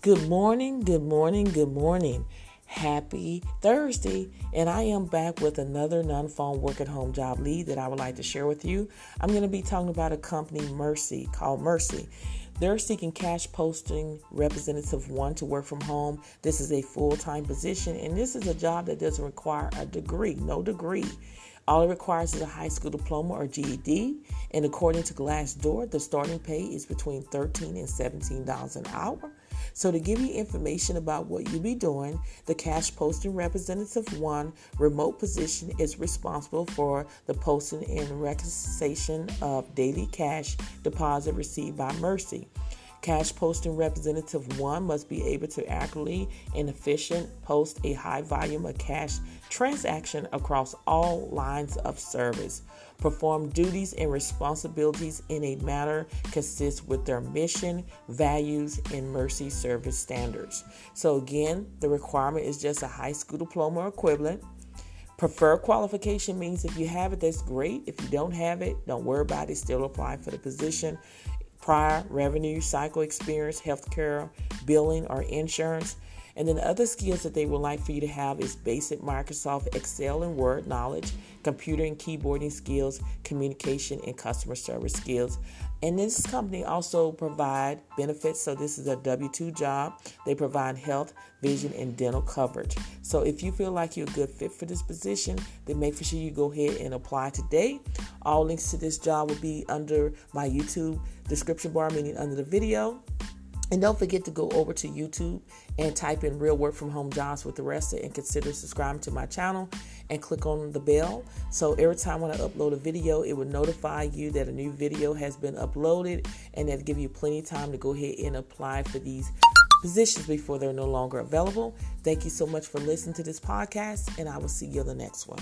Good morning, good morning, good morning. Happy Thursday, and I am back with another non phone work at home job lead that I would like to share with you. I'm going to be talking about a company, Mercy, called Mercy. They're seeking cash posting representative one to work from home. This is a full time position, and this is a job that doesn't require a degree, no degree. All it requires is a high school diploma or GED. And according to Glassdoor, the starting pay is between 13 and $17 an hour. So, to give you information about what you'll be doing, the cash posting representative one remote position is responsible for the posting and reconciliation of daily cash deposit received by Mercy. Cash posting representative one must be able to accurately and efficient post a high volume of cash transaction across all lines of service. Perform duties and responsibilities in a manner consistent with their mission, values, and mercy service standards. So again, the requirement is just a high school diploma or equivalent. Preferred qualification means if you have it, that's great. If you don't have it, don't worry about it. Still apply for the position prior revenue cycle experience, healthcare, billing, or insurance. And then the other skills that they would like for you to have is basic Microsoft Excel and Word knowledge, computer and keyboarding skills, communication and customer service skills. And this company also provide benefits. So this is a W-2 job. They provide health, vision, and dental coverage. So if you feel like you're a good fit for this position, then make sure you go ahead and apply today. All links to this job will be under my YouTube description bar, meaning under the video. And don't forget to go over to YouTube and type in real work from home jobs with the rest of it and consider subscribing to my channel and click on the bell. So every time when I upload a video, it will notify you that a new video has been uploaded and that'll give you plenty of time to go ahead and apply for these positions before they're no longer available. Thank you so much for listening to this podcast, and I will see you on the next one.